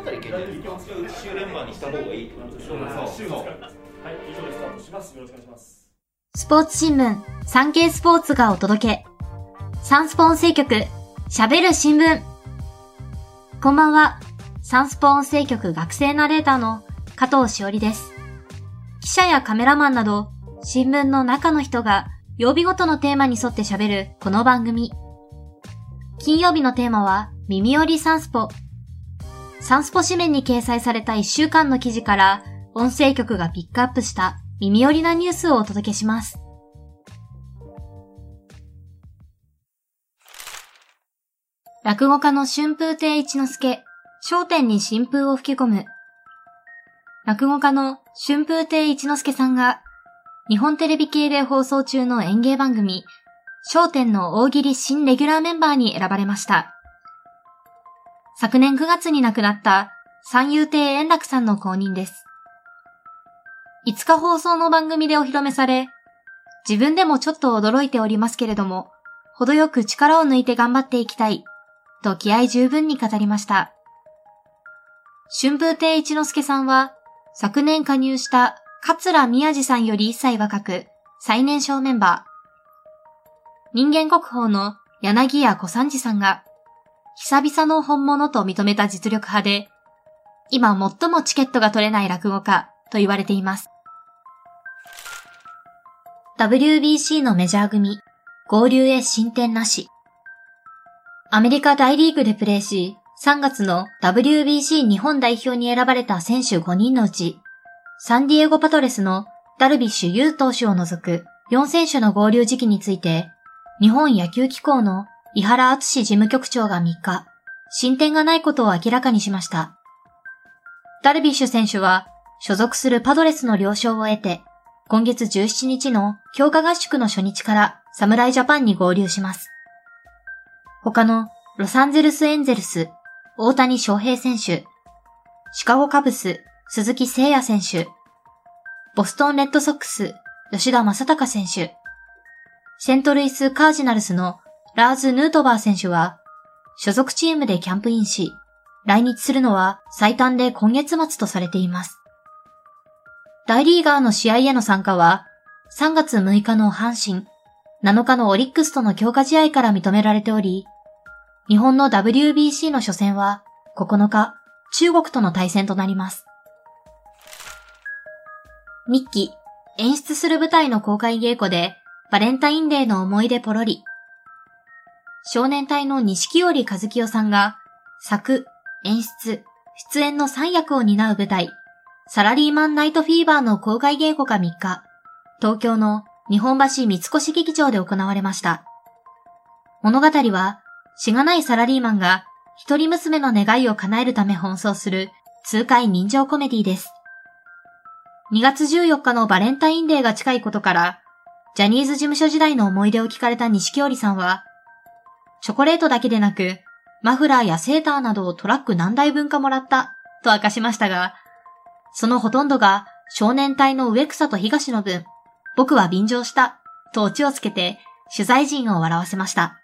あたり決定ですか週連番にした方がいいってことでしょ週そうはい以上でスタートしますよろしくお願いしますスポーツ新聞、サンケイスポーツがお届け。サンスポ音声局、喋る新聞。こんばんは。サンスポ音声局学生ナレーターの加藤しおりです。記者やカメラマンなど、新聞の中の人が曜日ごとのテーマに沿って喋るこの番組。金曜日のテーマは、耳寄りサンスポ。サンスポ紙面に掲載された1週間の記事から、音声局がピックアップした耳寄りなニュースをお届けします。落語家の春風亭一之輔、焦点に新風を吹き込む。落語家の春風亭一之輔さんが、日本テレビ系で放送中の演芸番組、焦点の大喜利新レギュラーメンバーに選ばれました。昨年9月に亡くなった三遊亭円楽さんの後任です。5日放送の番組でお披露目され、自分でもちょっと驚いておりますけれども、程よく力を抜いて頑張っていきたい、と気合十分に語りました。春風亭一之輔さんは、昨年加入した桂宮治さんより1歳若く、最年少メンバー。人間国宝の柳家小三治さんが、久々の本物と認めた実力派で、今最もチケットが取れない落語家と言われています。WBC のメジャー組、合流へ進展なし。アメリカ大リーグでプレーし、3月の WBC 日本代表に選ばれた選手5人のうち、サンディエゴパトレスのダルビッシュ有投手を除く4選手の合流時期について、日本野球機構の井原敦事務局長が3日、進展がないことを明らかにしました。ダルビッシュ選手は、所属するパドレスの了承を得て、今月17日の強化合宿の初日から侍ジャパンに合流します。他のロサンゼルスエンゼルス、大谷翔平選手、シカゴカブス、鈴木誠也選手、ボストンレッドソックス、吉田正尚選手、セントルイスカージナルスのラーズ・ヌートバー選手は、所属チームでキャンプインし、来日するのは最短で今月末とされています。大リーガーの試合への参加は、3月6日の阪神、7日のオリックスとの強化試合から認められており、日本の WBC の初戦は9日、中国との対戦となります。日記、演出する舞台の公開稽古で、バレンタインデーの思い出ポロリ。少年隊の錦織和清さんが、作、演出、出演の3役を担う舞台、サラリーマンナイトフィーバーの公開稽古が3日、東京の日本橋三越劇場で行われました。物語は、しがないサラリーマンが一人娘の願いを叶えるため奔走する痛快人情コメディです。2月14日のバレンタインデーが近いことから、ジャニーズ事務所時代の思い出を聞かれた錦織さんは、チョコレートだけでなく、マフラーやセーターなどをトラック何台分かもらった、と明かしましたが、そのほとんどが少年隊の植草と東の分、僕は便乗した、とオチをつけて取材陣を笑わせました。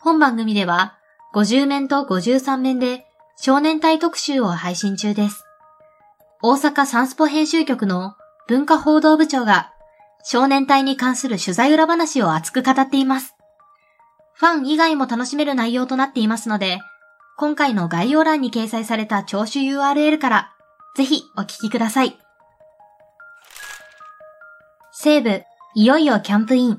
本番組では、50面と53面で少年隊特集を配信中です。大阪サンスポ編集局の文化報道部長が少年隊に関する取材裏話を熱く語っています。ファン以外も楽しめる内容となっていますので、今回の概要欄に掲載された聴取 URL から、ぜひお聞きください。西部、いよいよキャンプイン。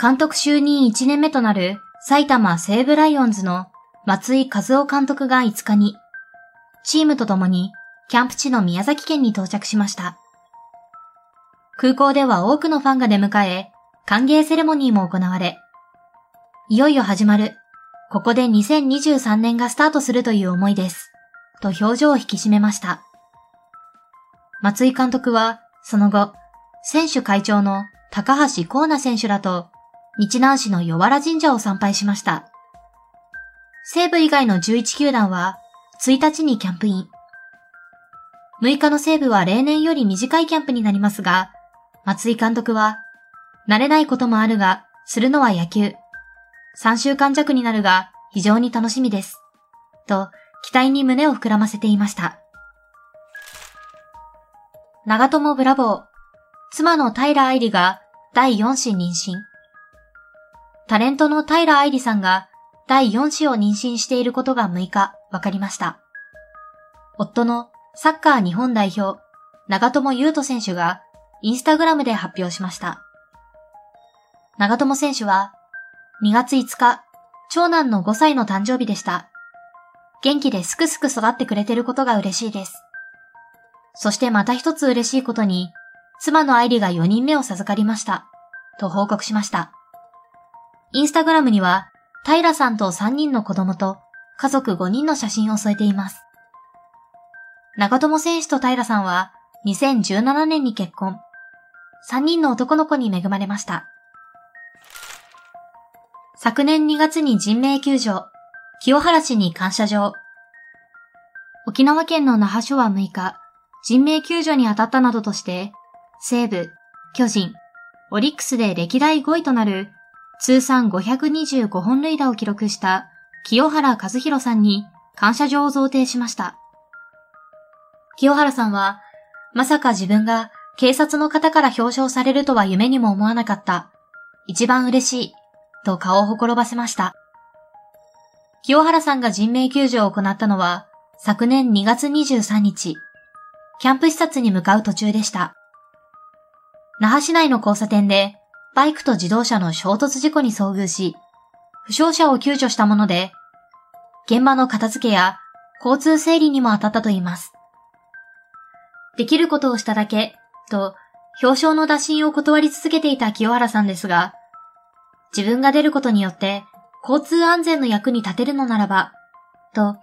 監督就任1年目となる埼玉西武ライオンズの松井和夫監督が5日に、チームと共にキャンプ地の宮崎県に到着しました。空港では多くのファンが出迎え、歓迎セレモニーも行われ、いよいよ始まる。ここで2023年がスタートするという思いです。と表情を引き締めました。松井監督は、その後、選手会長の高橋光成選手らと、日南市の与原神社を参拝しました。西武以外の11球団は、1日にキャンプイン。6日の西武は例年より短いキャンプになりますが、松井監督は、慣れないこともあるが、するのは野球。3週間弱になるが、非常に楽しみです。と、期待に胸を膨らませていました。長友ブラボー、妻の平愛理が第4子妊娠。タレントの平愛理さんが第4子を妊娠していることが6日分かりました。夫のサッカー日本代表、長友佑都選手がインスタグラムで発表しました。長友選手は2月5日、長男の5歳の誕生日でした。元気ですくすく育ってくれてることが嬉しいです。そしてまた一つ嬉しいことに、妻の愛理が4人目を授かりました。と報告しました。インスタグラムには、平さんと3人の子供と家族5人の写真を添えています。長友選手と平さんは2017年に結婚。3人の男の子に恵まれました。昨年2月に人命救助、清原市に感謝状。沖縄県の那覇署は6日、人命救助に当たったなどとして、西武、巨人、オリックスで歴代5位となる通算525本塁打を記録した清原和弘さんに感謝状を贈呈しました。清原さんは、まさか自分が警察の方から表彰されるとは夢にも思わなかった。一番嬉しい。と顔をほころばせました。清原さんが人命救助を行ったのは、昨年2月23日、キャンプ視察に向かう途中でした。那覇市内の交差点で、バイクと自動車の衝突事故に遭遇し、負傷者を救助したもので、現場の片付けや交通整理にも当たったといいます。できることをしただけ、と表彰の打診を断り続けていた清原さんですが、自分が出ることによって交通安全の役に立てるのならば、と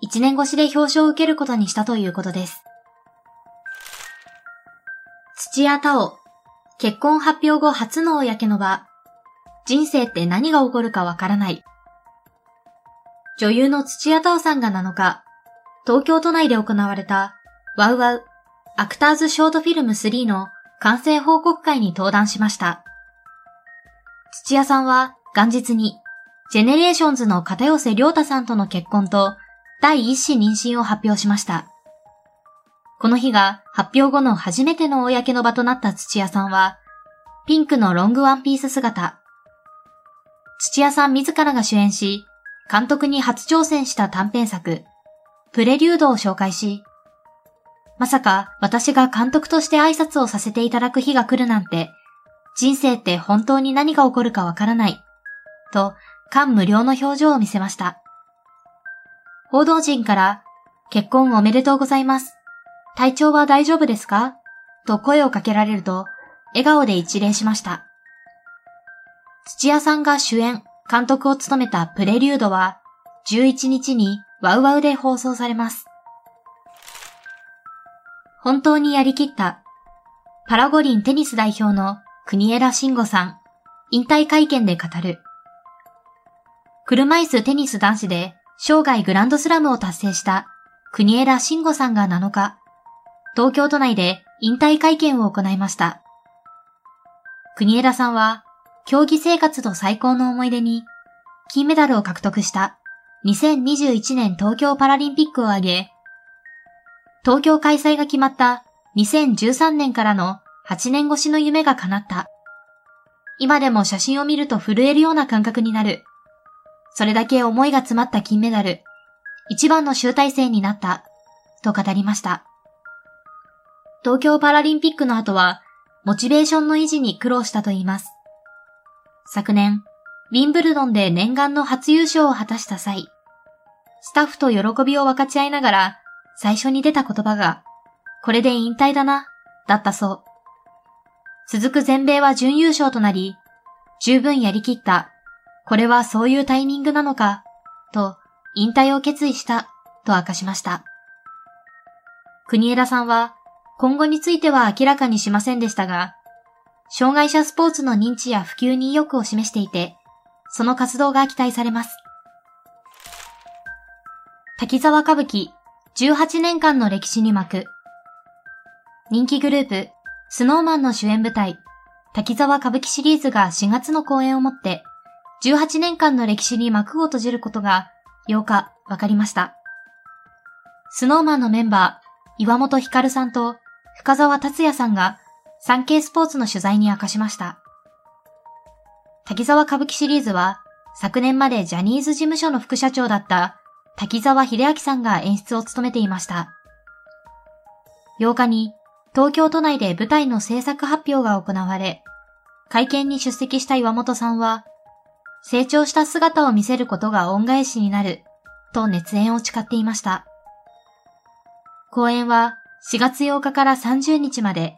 一年越しで表彰を受けることにしたということです。土屋太鳳結婚発表後初の公の場。人生って何が起こるかわからない。女優の土屋太鳳さんが7日、東京都内で行われた、 WOWOW、アクターズショートフィルム3の完成報告会に登壇しました。土屋さんは元日に、 GENERATIONS の片寄涼太さんとの結婚と、第一子妊娠を発表しました。この日が発表後の初めての公の場となった土屋さんは、ピンクのロングワンピース姿。土屋さん自らが主演し、監督に初挑戦した短編作、プレリュードを紹介し、まさか私が監督として挨拶をさせていただく日が来るなんて、人生って本当に何が起こるかわからない、と感無量の表情を見せました。報道陣から、結婚おめでとうございます。体調は大丈夫ですか？と声をかけられると、笑顔で一礼しました。土屋さんが主演、監督を務めたプレリュードは、11日にワウワウで放送されます。本当にやりきった。パラゴリンテニス代表の国枝慎吾さん、引退会見で語る。車椅子テニス男子で生涯グランドスラムを達成した国枝慎吾さんが7日、東京都内で引退会見を行いました。国枝さんは、競技生活と最高の思い出に、金メダルを獲得した2021年東京パラリンピックを挙げ、東京開催が決まった2013年からの8年越しの夢が叶った。今でも写真を見ると震えるような感覚になる。それだけ思いが詰まった金メダル、一番の集大成になった、と語りました。東京パラリンピックの後は、モチベーションの維持に苦労したといいます。昨年、ウィンブルドンで念願の初優勝を果たした際、スタッフと喜びを分かち合いながら、最初に出た言葉が、これで引退だな、だったそう。続く全米は準優勝となり、十分やりきった、これはそういうタイミングなのか、と、引退を決意した、と明かしました。国枝さんは、今後については明らかにしませんでしたが、障害者スポーツの認知や普及に意欲を示していて、その活動が期待されます。滝沢歌舞伎18年間の歴史に幕。人気グループ、スノーマンの主演舞台、滝沢歌舞伎シリーズが4月の公演をもって、18年間の歴史に幕を閉じることが8日分かりました。スノーマンのメンバー、岩本ひかるさんと深沢達也さんが、産経スポーツの取材に明かしました。滝沢歌舞伎シリーズは、昨年までジャニーズ事務所の副社長だった滝沢秀明さんが演出を務めていました。8日に東京都内で舞台の制作発表が行われ、会見に出席した岩本さんは、成長した姿を見せることが恩返しになる、と熱演を誓っていました。公演は4月8日から30日まで、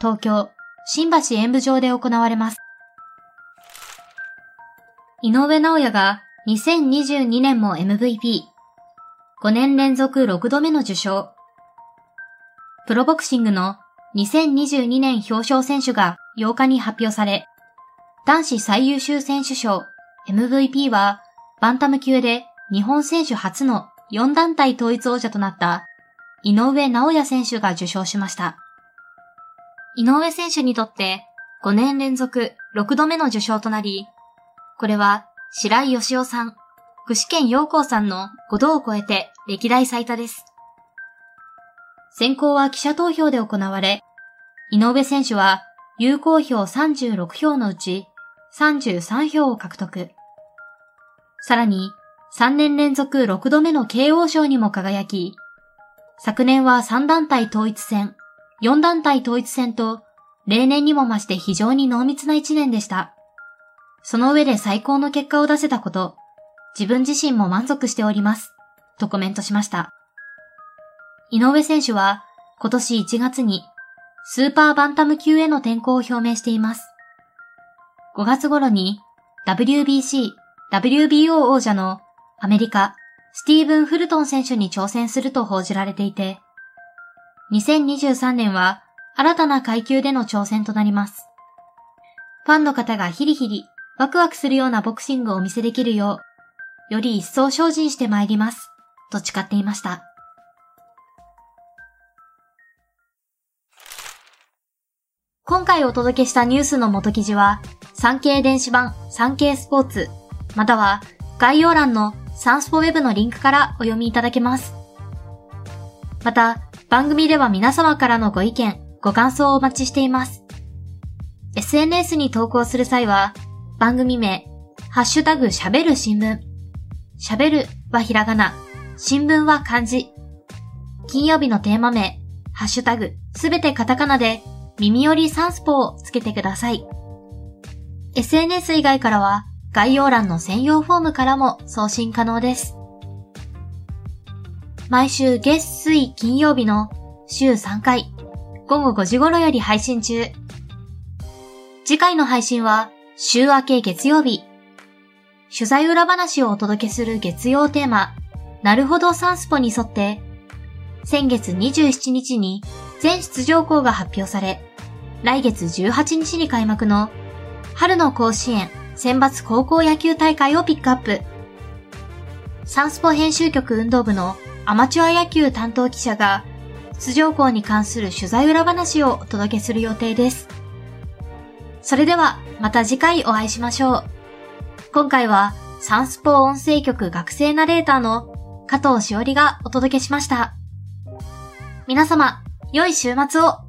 東京、新橋演舞場で行われます。井上直也が2022年も MVP。5年連続6度目の受賞。プロボクシングの2022年表彰選手が8日に発表され、男子最優秀選手賞 MVP はバンタム級で日本選手初の4団体統一王者となった井上直也選手が受賞しました。井上選手にとって5年連続6度目の受賞となり、これは白井義雄さん、具志堅陽光さんの5度を超えて歴代最多です。選考は記者投票で行われ、井上選手は有効票36票のうち33票を獲得。さらに3年連続6度目の慶応賞にも輝き、昨年は3団体統一戦、4団体統一戦と例年にも増して非常に濃密な1年でした。その上で最高の結果を出せたこと、自分自身も満足しております、とコメントしました。井上選手は今年1月にスーパーバンタム級への転向を表明しています。5月頃に WBC、WBO 王者のアメリカ、スティーブン・フルトン選手に挑戦すると報じられていて、2023年は新たな階級での挑戦となります。ファンの方がヒリヒリワクワクするようなボクシングをお見せできるよう、より一層精進してまいります、と誓っていました。今回お届けしたニュースの元記事は、産経電子版産経スポーツ、または概要欄のサンスポウェブのリンクからお読みいただけます。また、番組では皆様からのご意見、ご感想をお待ちしています。SNS に投稿する際は、番組名、ハッシュタグ喋る新聞。喋るはひらがな、新聞は漢字。金曜日のテーマ名、ハッシュタグすべてカタカナで耳よりサンスポをつけてください。SNS 以外からは概要欄の専用フォームからも送信可能です。毎週月水金曜日の週3回午後5時頃より配信中。次回の配信は週明け月曜日。取材裏話をお届けする月曜テーマ、なるほどサンスポに沿って、先月27日に全出場校が発表され、来月18日に開幕の春の甲子園選抜高校野球大会をピックアップ。サンスポ編集局運動部のアマチュア野球担当記者が出場校に関する取材裏話をお届けする予定です。それではまた次回お会いしましょう。今回はサンスポ音声局学生ナレーターの加藤しおりがお届けしました。皆様、良い週末を